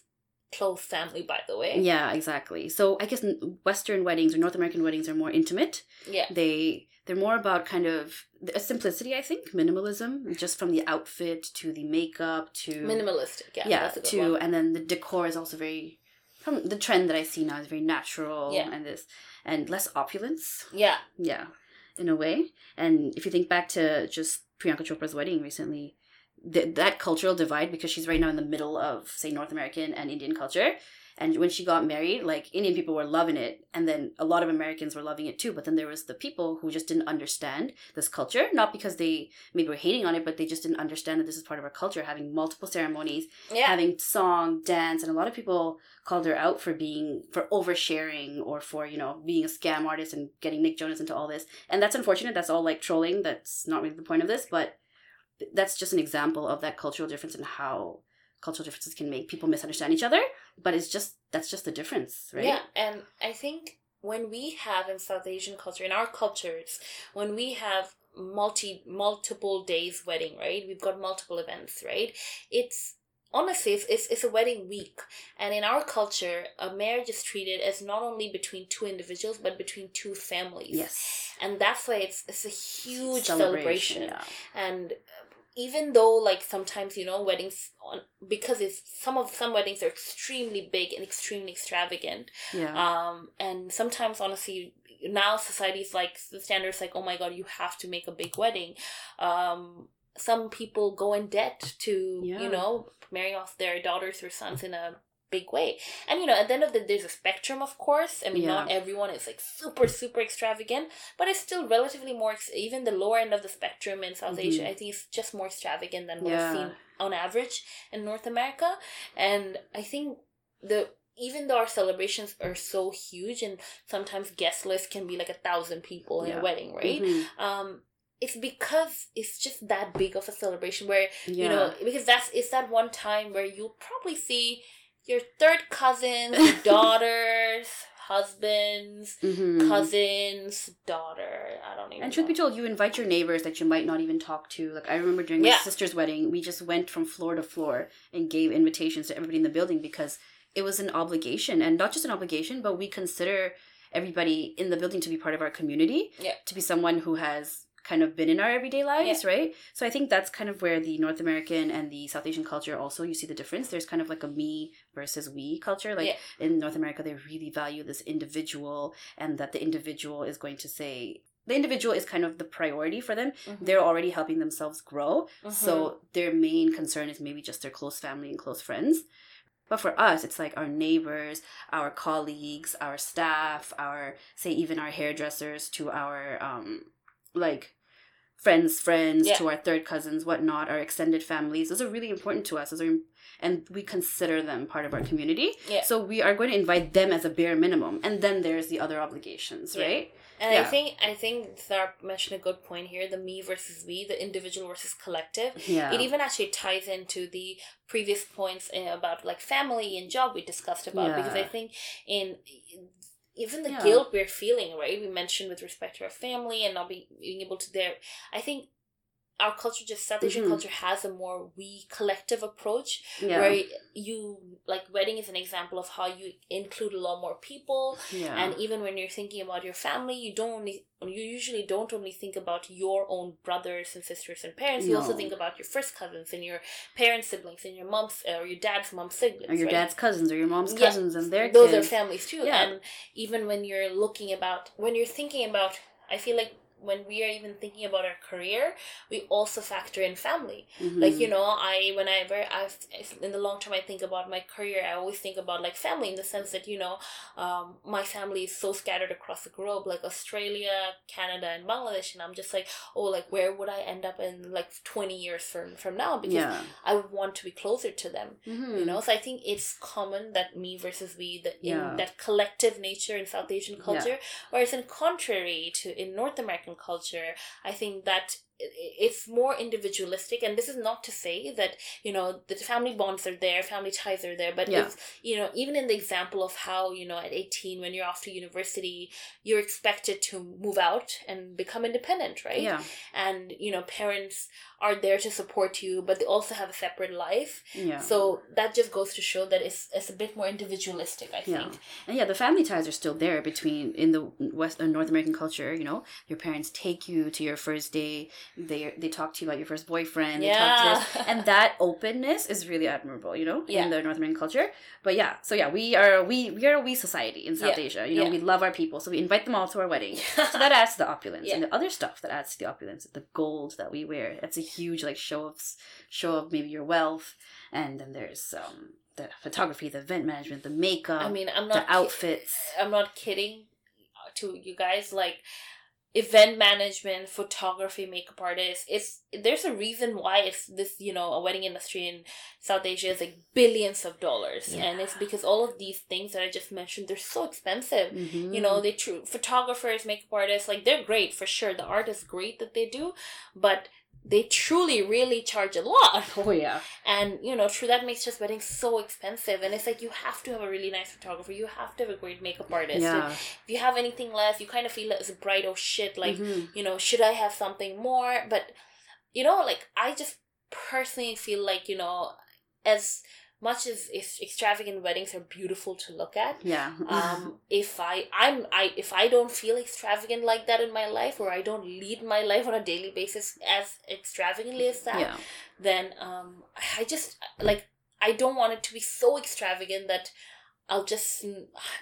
close family, by the way. Yeah, exactly. So I guess Western weddings or North American weddings are more intimate. Yeah. They they're more about kind of a simplicity. I think minimalism, just from the outfit to the makeup to Minimalistic. Yeah. yeah that's a good to one. and then the decor is also very from the trend that I see now is very natural Yeah. and this and less opulence. Yeah. Yeah, in a way. And if you think back to just Priyanka Chopra's wedding recently, th- that cultural divide because she's right now in the middle of say North American and Indian culture. And when she got married, like Indian people were loving it, and then a lot of Americans were loving it too. But then there was the people who just didn't understand this culture, not because they maybe were hating on it, but they just didn't understand that this is part of our culture, having multiple ceremonies, Yeah. having song, dance, and a lot of people called her out for being for oversharing or for you know being a scam artist and getting Nick Jonas into all this. And that's unfortunate. That's all like trolling. That's not really the point of this, but that's just an example of that cultural difference and how cultural differences can make people misunderstand each other. But it's just that's just the difference, right? Yeah, and I think when we have in South Asian culture, in our cultures, when we have multi multiple days wedding, right? We've got multiple events, right? It's honestly it's, it's, it's a wedding week and in our culture a marriage is treated as not only between two individuals but between two families Yes. and that's why it's it's a huge celebration, yeah. and even though like sometimes you know weddings on because it's some of some weddings are extremely big and extremely extravagant Yeah. um and sometimes honestly now society's like the standards like oh my god you have to make a big wedding um some people go in debt to Yeah. you know marry off their daughters or sons in a big way and you know at the end of the day there's a spectrum of course i mean not everyone is like super super extravagant but it's still relatively more ex- even the lower end of the spectrum in south Mhm. asia i think it's just more extravagant than what Yeah. i've seen on average in north america and i think the even though our celebrations are so huge and sometimes guest list can be like a thousand people in a wedding right Mhm. um it's because it's just that big of a celebration where Yeah. you know because that's it's that one time where you'll probably see your third cousins daughters husbands Mhm. cousins daughter i don't even And truth be told, you invite your neighbors that you might not even talk to. Like I remember during my Yeah. sister's wedding, we just went from floor to floor and gave invitations to everybody in the building because it was an obligation, and not just an obligation, but we consider everybody in the building to be part of our community. Yeah. To be someone who has kind of been in our everyday lives, right? So I think that's kind of where the North American and the South Asian culture also you see the difference. There's kind of like a me versus we culture. Like Yeah. in North America, they really value this individual and that the individual is going to say the individual is kind of the priority for them. Mhm. They're already helping themselves grow. Mhm. So their main concern is maybe just their close family and close friends. But for us, it's like our neighbors, our colleagues, our staff, our say even our hairdressers to our um like friends, friends, Yeah. to our third cousins, whatnot, our extended families. Those are really important to us. Those are and we consider them part of our community. Yeah. So we are going to invite them as a bare minimum. And then there's the other obligations, Yeah. right? And I think I think Thar mentioned a good point here: the me versus we, the individual versus collective. Yeah. It even actually ties into the previous points uh, about like family and job we discussed about because I think in even the Yeah. guilt we're feeling, right? We mentioned with respect to our family and not be, being able to there. I think our culture, just South Asian Mhm. culture, has a more we collective approach yeah. where you like wedding is an example of how you include a lot more people yeah. and even when you're thinking about your family you don't only you usually don't only think about your own brothers and sisters and parents you also think about your first cousins and your parents siblings and your mom's or your dad's mom's siblings or your right? dad's cousins or your mom's Yeah. cousins and their those kids. are families too Yeah. and even when you're looking about when you're thinking about i feel like when we are even thinking about our career, we also factor in family. Mhm. Like you know, I whenever I've in the long term, I think about my career. I always think about like family in the sense that you know, um, my family is so scattered across the globe, like Australia, Canada, and Bangladesh, and I'm just like, oh, like where would I end up in like twenty years from from now? Because yeah. I want to be closer to them Mhm. you know so i think it's common that me versus we that in that collective nature in south asian culture whereas in contrary to in north american culture i think that it's more individualistic and this is not to say that you know the family bonds are there family ties are there but Yeah. it's you know even in the example of how you know at 18 when you're off to university you're expected to move out and become independent right Yeah. and you know parents are there to support you but they also have a separate life Yeah. so that just goes to show that it's it's a bit more individualistic, I think. Yeah. And yeah, the family ties are still there between in the West uh, North American culture. You know, your parents take you to your first day. They they talk to you about your first boyfriend. They talk to Yeah. and that openness is really admirable. You know, Yeah. in the North American culture. But yeah, so yeah, we are we we are a we society in South Yeah. Asia. You know, Yeah. we love our people, so we invite them all to our wedding. So that adds to the opulence, Yeah. and the other stuff that adds to the opulence, the gold that we wear. It's a huge like show of show of maybe your wealth, and then there's um the photography, the event management, the makeup, I mean, I'm the not ki- outfits. I'm not kidding to you guys. Like event management, photography, makeup artists. It's there's a reason why it's this. You know, a wedding industry in South Asia is like billions of dollars, Yeah. and it's because all of these things that I just mentioned they're so expensive. Mhm. you know they true photographers makeup artists like they're great for sure the art is great that they do but they truly really charge a lot Oh yeah. and you know true that makes just weddings so expensive and it's like you have to have a really nice photographer you have to have a great makeup artist Yeah. if you have anything less you kind of feel it's bright oh shit like Mhm. you know should i have something more but you know like i just personally feel like you know as much as if extravagant weddings are beautiful to look at yeah. um if i i'm i if i don't feel extravagant like that in my life or i don't lead my life on a daily basis as extravagantly as that yeah. then um i just like i don't want it to be so extravagant that i'll just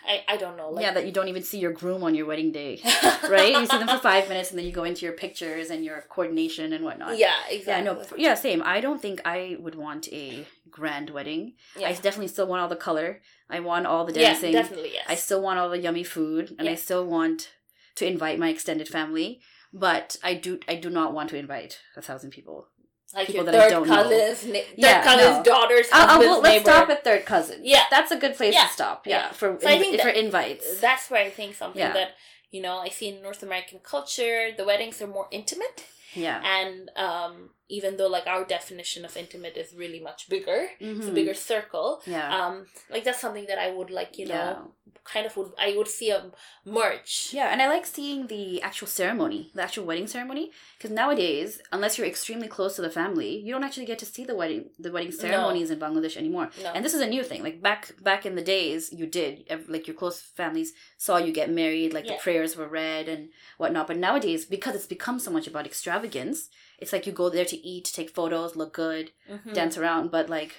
i i don't know like yeah, that you don't even see your groom on your wedding day, right? You see them for five minutes, and then you go into your pictures and your coordination and whatnot. yeah Yeah, exactly no, yeah, same. I don't think I would want a grand wedding. yeah, I definitely still want all the color. I want all the dancing. yeah definitely yes I still want all the yummy food, and I still want to invite my extended family. But I do, I do not want to invite a thousand people. Like people your that I third don't know. cousins na- third Yeah, cousins no. daughters I'll, I'll, well, let's neighbor. stop at third cousin. Yeah. that's a good place Yeah. to stop. Yeah, Yeah. for So I think for that- invites. That's where I think something that you know I see in North American culture, the weddings are more intimate, yeah, and um, even though like our definition of intimate is really much bigger, it's a Mhm. bigger circle. Yeah, Um, like that's something that I would like, you know, Yeah. kind of would I would see a merge. Yeah, and I like seeing the actual ceremony, the actual wedding ceremony, because nowadays, unless you're extremely close to the family, you don't actually get to see the wedding, the wedding ceremonies in Bangladesh anymore. No. And this is a new thing. Like back back in the days, you did like your close families saw you get married, like Yeah. the prayers were read and whatnot. But nowadays, because it's become so much about extravagance, it's like you go there to eat, take photos, look good, Mhm. dance around, but like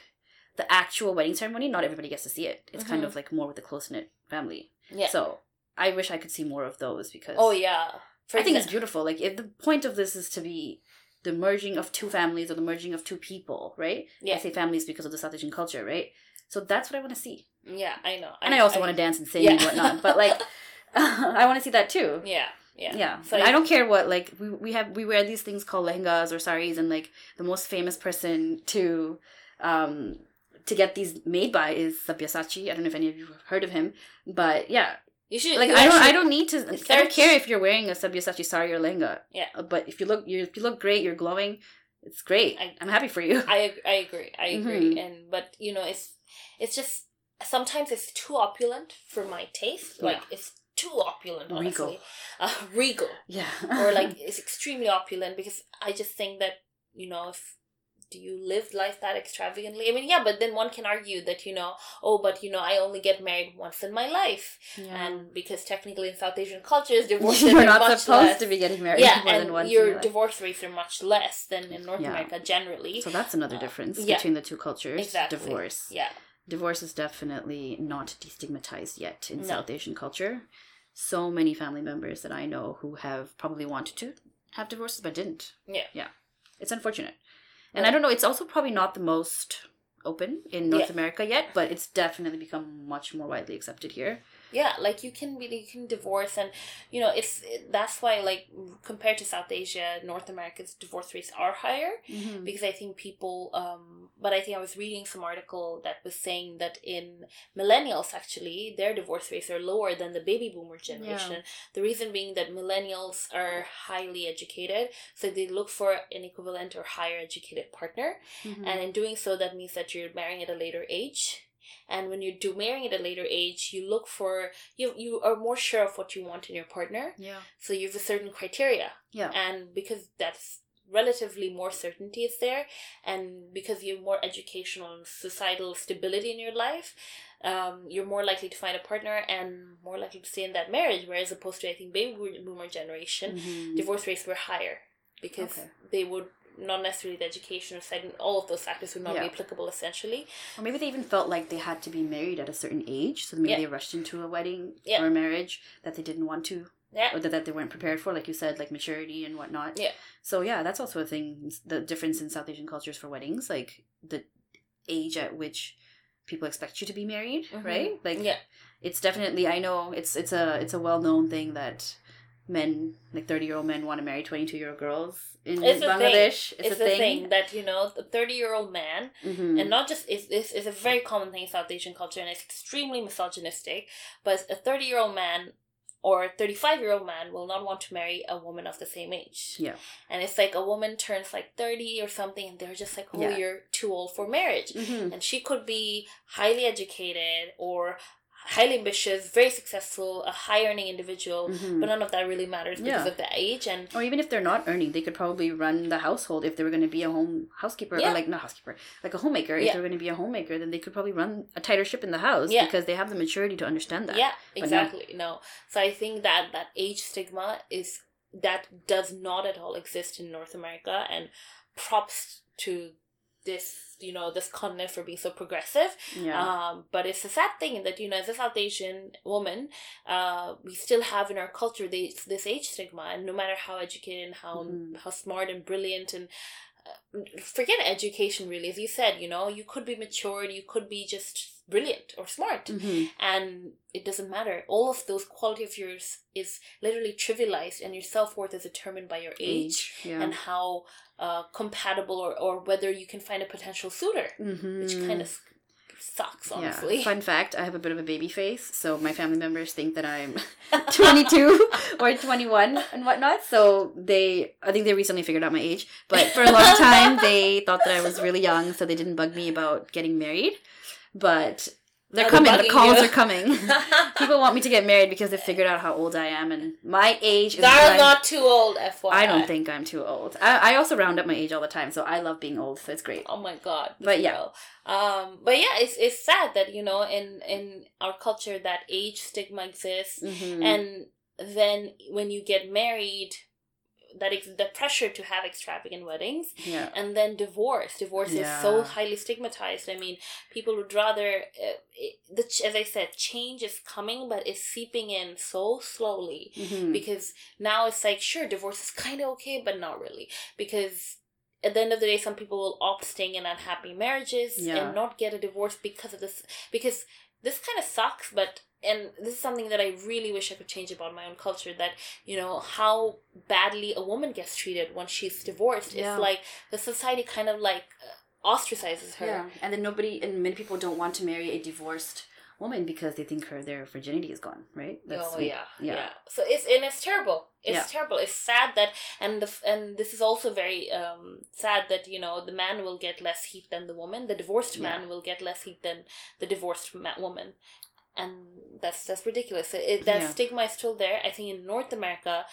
the actual wedding ceremony, not everybody gets to see it. It's kind Mhm. of like more with the close knit family. Yeah. So I wish I could see more of those because oh yeah. For I think it's beautiful. Like if the point of this is to be the merging of two families or the merging of two people, right? Yeah. I say families because of the South Asian culture, right? So that's what I want to see. Yeah, I know. And I, also want to dance and sing Yeah. and whatnot. But like I want to see that too. Yeah, yeah, Yeah. So And I don't care what like we, we have we wear these things called lehengas or saris and like the most famous person to um to get these made by is Sabyasachi. I don't know if any of you have heard of him. But yeah, You should like you I don't I don't need to I don't care if you're wearing a Sabyasachi sari or lehenga. Yeah. Uh, But if you look you if you look great, you're glowing, it's great. I- I'm happy for you. I I agree. I agree. Mhm. And but you know, it's it's just sometimes it's too opulent for my taste. Like Yeah. it's too opulent, Regal. Uh, regal, Yeah. or like it's extremely opulent because I just think that you know if do you live life that extravagantly? I mean, yeah, but then one can argue that you know, oh, but you know, I only get married once in my life, yeah. and because technically in South Asian cultures, divorce you're not much supposed less. to be getting married yeah, more and than once. in your divorce rates are much less than in North Yeah. America generally. So that's another Uh, difference yeah. between the two cultures. Exactly. Divorce. yeah, Divorce is definitely not destigmatized yet in No. South Asian culture. so many family members that I know who have probably wanted to have divorces but didn't. Yeah. Yeah. It's unfortunate. And I don't know, it's also probably not the most open in North Yeah. America yet, but it's definitely become much more widely accepted here. Yeah like you can really you can divorce and you know it's it, that's why like compared to south asia north america's divorce rates are higher Mm-hmm. because i think people um but i think i was reading some article that was saying that in millennials actually their divorce rates are lower than the baby boomer generation the reason being that millennials are highly educated so they look for an equivalent or higher educated partner Mm-hmm. and in doing so that means that you're marrying at a later age and when you do marrying at a later age you look for you you are more sure of what you want in your partner yeah. so you have a certain criteria Yeah. and because that's relatively more certainty is there and because you have more educational and societal stability in your life um, you're more likely to find a partner and more likely to stay in that marriage whereas opposed to i think baby boomer generation Mhm. divorce rates were higher because Okay. they would not necessarily the education side and all of those factors would not be applicable essentially Or maybe they even felt like they had to be married at a certain age, so maybe Yeah. they rushed into a wedding Yeah. or a marriage that they didn't want to, yeah or that, that they weren't prepared for, like you said, like maturity and whatnot. Yeah. So yeah, that's also a thing. The difference in South Asian cultures for weddings, like the age at which people expect you to be married, Mhm. right? Like yeah it's definitely. I know it's it's a it's a well known thing that men like thirty year old men want to marry twenty two year old girls in It's a thing. Bangladesh. it's, a thing. thing. that you know the 30 year old man Mhm. and not just is this is a very common thing in south asian culture and it's extremely misogynistic but a 30 year old man or a 35 year old man will not want to marry a woman of the same age Yeah. and it's like a woman turns like 30 or something and they're just like oh Yeah. you're too old for marriage Mhm. and she could be highly educated or highly ambitious very successful a high earning individual Mhm. but none of that really matters because Yeah. of the age and Or even if they're not earning, they could probably run the household if they were going to be a home housekeeper Yeah. or like not housekeeper, like a homemaker. Yeah. If they're going to be a homemaker, then they could probably run a tighter ship in the house Yeah. because they have the maturity to understand that. Yeah, But no. exactly. No. So I think that that age stigma is that does not at all exist in North America and props to this, you know, this continent for being so progressive. Yeah. Um, but it's a sad thing that, you know, as a South Asian woman, uh, we still have in our culture this, this age stigma. And no matter how educated and how, Mhm. how smart and brilliant and uh, forget education really, as you said, you know, you could be matured, you could be just brilliant or smart Mhm. and it doesn't matter. All of those quality of yours is literally trivialized, and your self worth is determined by your age, Yeah. and how uh, compatible or, or whether you can find a potential suitor, Mhm. which kind of sucks, Yeah. honestly. Fun fact: I have a bit of a baby face, so my family members think that I'm 22 or 21 and whatnot. So they, I think they recently figured out my age, but for a long time they thought that I was really young, so they didn't bug me about getting married. But they're they're coming. The calls you. are coming. People want me to get married because they figured out how old I am, and my age is. I'm- not too old, FYI. I don't think I'm too old. I, I also round up my age all the time, so I love being old. So it's great. Oh my god. But yeah. Um but yeah, it's it's sad that, you know, in in our culture that age stigma exists Mhm. and then when you get married that ex- the pressure to have extravagant weddings yeah. and then divorce divorce is so highly stigmatized i mean people would rather uh, it, the, ch- as i said change is coming but it's seeping in so slowly Mhm. because now it's like sure divorce is kind of okay but not really because at the end of the day some people will opt staying in unhappy marriages Yeah. and not get a divorce because of this because this kind of sucks but and this is something that i really wish i could change about my own culture that you know how badly a woman gets treated when she's divorced Yeah. it's like the society kind of like uh, ostracizes her Yeah, and then nobody and many people don't want to marry a divorced woman because they think her their virginity is gone, right? oh yeah, yeah. yeah, So it's and it's terrible. It's Yeah. terrible. It's sad that and the and this is also very um sad that you know the man will get less heat than the woman. The divorced Yeah. man will get less heat than the divorced ma- woman, and that's that's ridiculous. It, that Yeah. stigma is still there. I think in North America,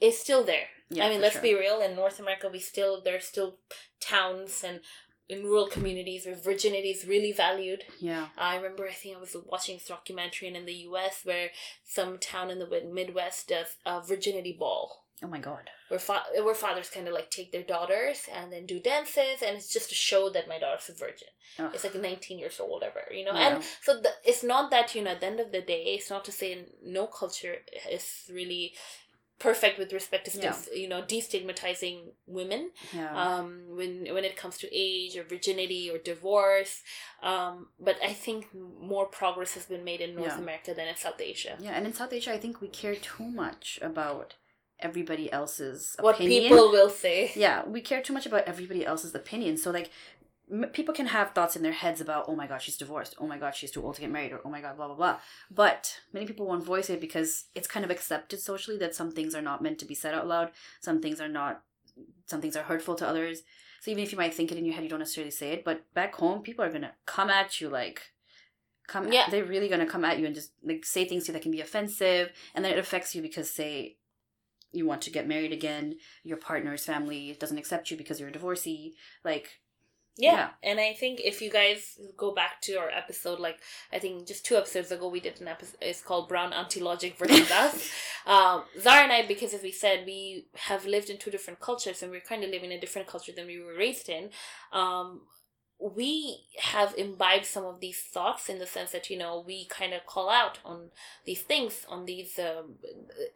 it's still there. Yeah, I mean, let's sure. be real. In North America, we still there's still towns and in rural communities where virginity is really valued. Yeah. I remember, I think I was watching this documentary and in the U.S. where some town in the Midwest does a virginity ball. Oh my god. where fa- where fathers kind of like take their daughters and then do dances, and it's just to show that my daughter's a virgin. Ugh. It's like 19 years old, whatever, you know. Yeah. And so the, it's not that you know. At the end of the day, it's not to say no culture is really perfect with respect to Yeah. you know destigmatizing women Yeah. um, when when it comes to age or virginity or divorce. Um, but I think more progress has been made in North Yeah. America than in South Asia. yeah, and in South Asia, I think we care too much about everybody else's What opinion. people will say. yeah, we care too much about everybody else's opinion. So like, m- people can have thoughts in their heads about, oh my god, she's divorced. Oh my god, she's too old to get married. Or oh my god, blah blah blah. But many people won't voice it because it's kind of accepted socially that some things are not meant to be said out loud. Some things are not. Some things are hurtful to others. So even if you might think it in your head, you don't necessarily say it. But back home, people are gonna come at you like. Come, Yeah. they're really gonna come at you and just like say things to you that can be offensive, and then it affects you because say you want to get married again, your partner's family doesn't accept you because you're a divorcee. Like, Yeah. Yeah. And I think if you guys go back to our episode, like I think just two episodes ago, we did an episode. It's called Brown Aunty Logic versus Us. Um, Zara and I, because as we said, we have lived in two different cultures, and we're kind of living in a different culture than we were raised in. Um, we have imbibed some of these thoughts in the sense that you know we kind of call out on these things, on these um,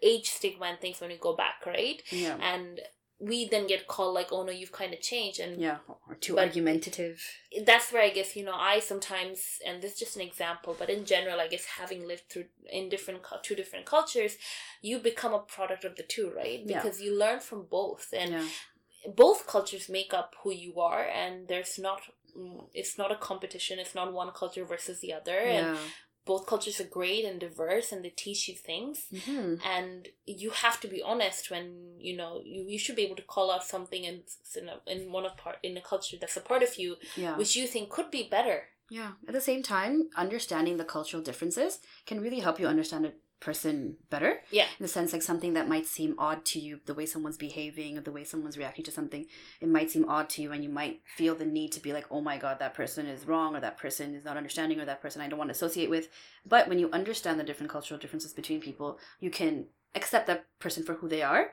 age stigma and things when we go back, right? yeah, And we then get called like, oh no, you've kind of changed, and yeah, or too argumentative. that's where I guess you know I sometimes, and this is just an example, but in general, I guess having lived through in different two different cultures, you become a product of the two, right? Yeah. Because you learn from both, and yeah, both cultures make up who you are, and there's not. It's not a competition. It's not one culture versus the other, and both cultures are great and diverse, and they teach you things. hmm And you have to be honest when you know you, you should be able to call out something in in, a, in one of part in a culture that's a part of you Yeah, which you think could be better. yeah. At the same time, understanding the cultural differences can really help you understand a person better. Yeah. In the sense, like something that might seem odd to you, the way someone's behaving or the way someone's reacting to something, it might seem odd to you, and you might feel the need to be like, "Oh my god, that person is wrong," or "That person is not understanding," or "That person I don't want to associate with." But when you understand the different cultural differences between people, you can accept that person for who they are,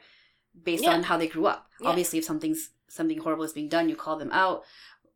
based Yeah. on how they grew up. Yeah. Obviously, if something's something horrible is being done, you call them out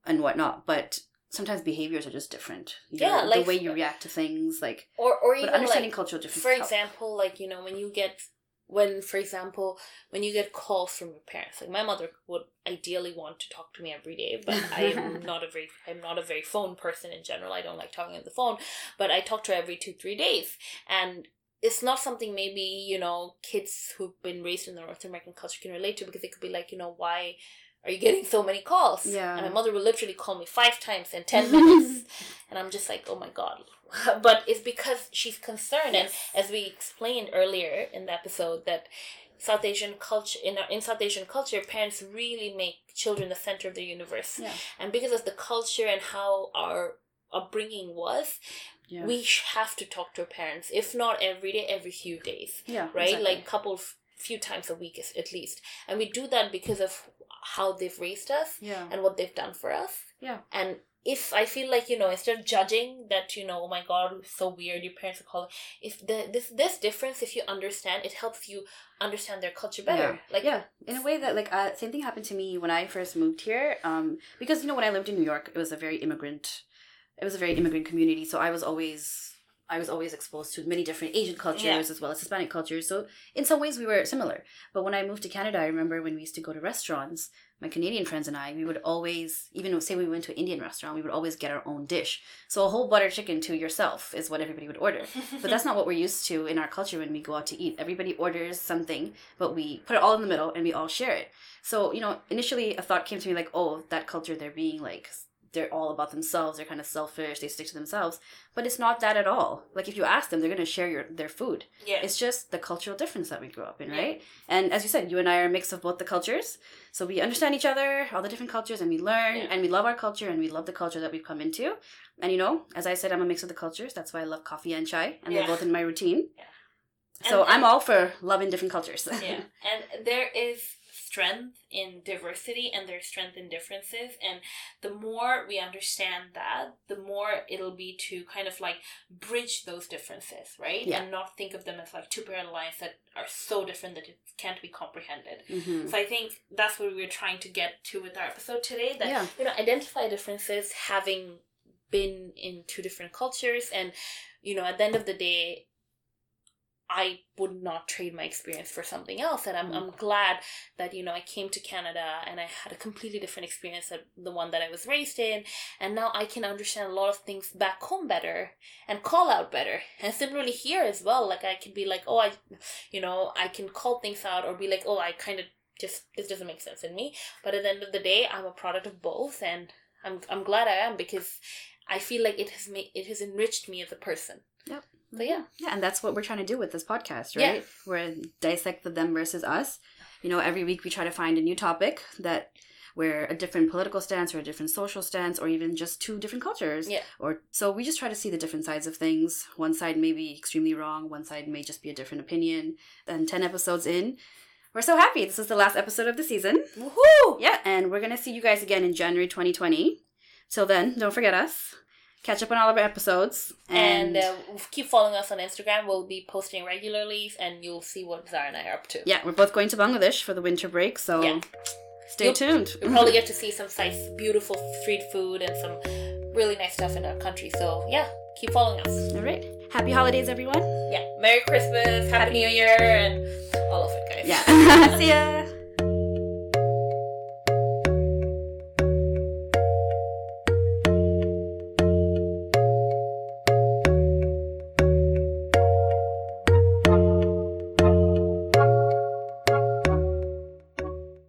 and whatnot. But sometimes behaviors are just different. Yeah, Your- like- the way you react to things, like Or or even understanding like cultural differences. for help. example, like you know when you get when for example when you get calls from your parents like my mother would ideally want to talk to me every day but i am not a very i'm not a very phone person in general i don't like talking on the phone but i talk to her every two three days and it's not something maybe you know kids who've been raised in the north american culture can relate to because they could be like you know why are you getting so many calls Yeah. and my mother will literally call me five times in 10 minutes and i'm just like oh my god but it's because she's concerned and as we explained earlier in the episode that South Asian culture in in South Asian culture, parents really make children the center of their universe, Yeah. and because of the culture and how our upbringing was, Yeah. we sh- have to talk to our parents, if not every day, every few days, yeah. right? exactly. Like couple of few times a week at least, and we do that because of how they've raised us yeah. and what they've done for us. Yeah. And if I feel like you know, instead of judging that you know, oh my god, so weird, your parents are calling. If the this this difference, if you understand, it helps you understand their culture better. Like yeah, in a way that like uh, same thing happened to me when I first moved here. Um, because you know when I lived in New York, it was a very immigrant, it was a very immigrant community. So I was always I was always exposed to many different Asian cultures Yeah. as well as Hispanic cultures. So in some ways we were similar. But when I moved to Canada, I remember when we used to go to restaurants. My Canadian friends and I, we would always, even say we went to an Indian restaurant, we would always get our own dish. So a whole butter chicken to yourself is what everybody would order. But that's not what we're used to in our culture when we go out to eat. Everybody orders something, but we put it all in the middle and we all share it. So, you know, initially a thought came to me like, oh, that culture, they're being like, they're all about themselves. They're kind of selfish. They stick to themselves. But it's not that at all. Like if you ask them, they're going to share your their food. yeah, It's just the cultural difference that we grew up in, Yeah. right? And as you said, you and I are a mix of both the cultures. So we understand each other, all the different cultures, and we learn Yeah. and we love our culture and we love the culture that we've come into. And you know, as I said, I'm a mix of the cultures. That's why I love coffee and chai, and Yeah. they're both in my routine. Yeah. So And- I'm all for loving different cultures. yeah. And there is strength in diversity and their strength in differences. And the more we understand that, the more it'll be to kind of like bridge those differences, right? Yeah. And not think of them as like two parallel lines that are so different that it can't be comprehended. Mhm. So I think that's what we were trying to get to with our episode today. That Yeah. you know, identify differences having been in two different cultures and you know, at the end of the day, I would not trade my experience for something else. And I'm, Mm. I'm glad that, you know, I came to Canada and I had a completely different experience than the one that I was raised in. And now I can understand a lot of things back home better and call out better. And similarly here as well, like I can be like, oh, I, you know, I can call things out or be like, oh, I kind of just, this doesn't make sense in me. But at the end of the day, I'm a product of both. And I'm, I'm glad I am because I feel like it has made, it has enriched me as a person. So yeah. Yeah, and that's what we're trying to do with this podcast, right Yeah. We're dissect the them versus us. You know, every week we try to find a new topic that where a different political stance or a different social stance or even just two different cultures. Yeah. Or so we just try to see the different sides of things. One side may be extremely wrong, one side may just be a different opinion. And 10 episodes in, we're so happy. This is the last episode of the season. Woohoo! Yeah, and we're going to see you guys again in January 2020. Till then, don't forget us. Catch up on all of our episodes. And uh, keep following us on Instagram. We'll be posting regularly, and you'll see what Zara and I are up to. Yeah, we're both going to Bangladesh for the winter break, so Yeah. stay You'll- tuned. You'll probably get to see some nice, beautiful street food and some really nice stuff in our country. So yeah, keep following us. All right. Happy holidays, everyone. Yeah, Merry Christmas, Happy New Year, and all of it, guys. Yeah. See ya.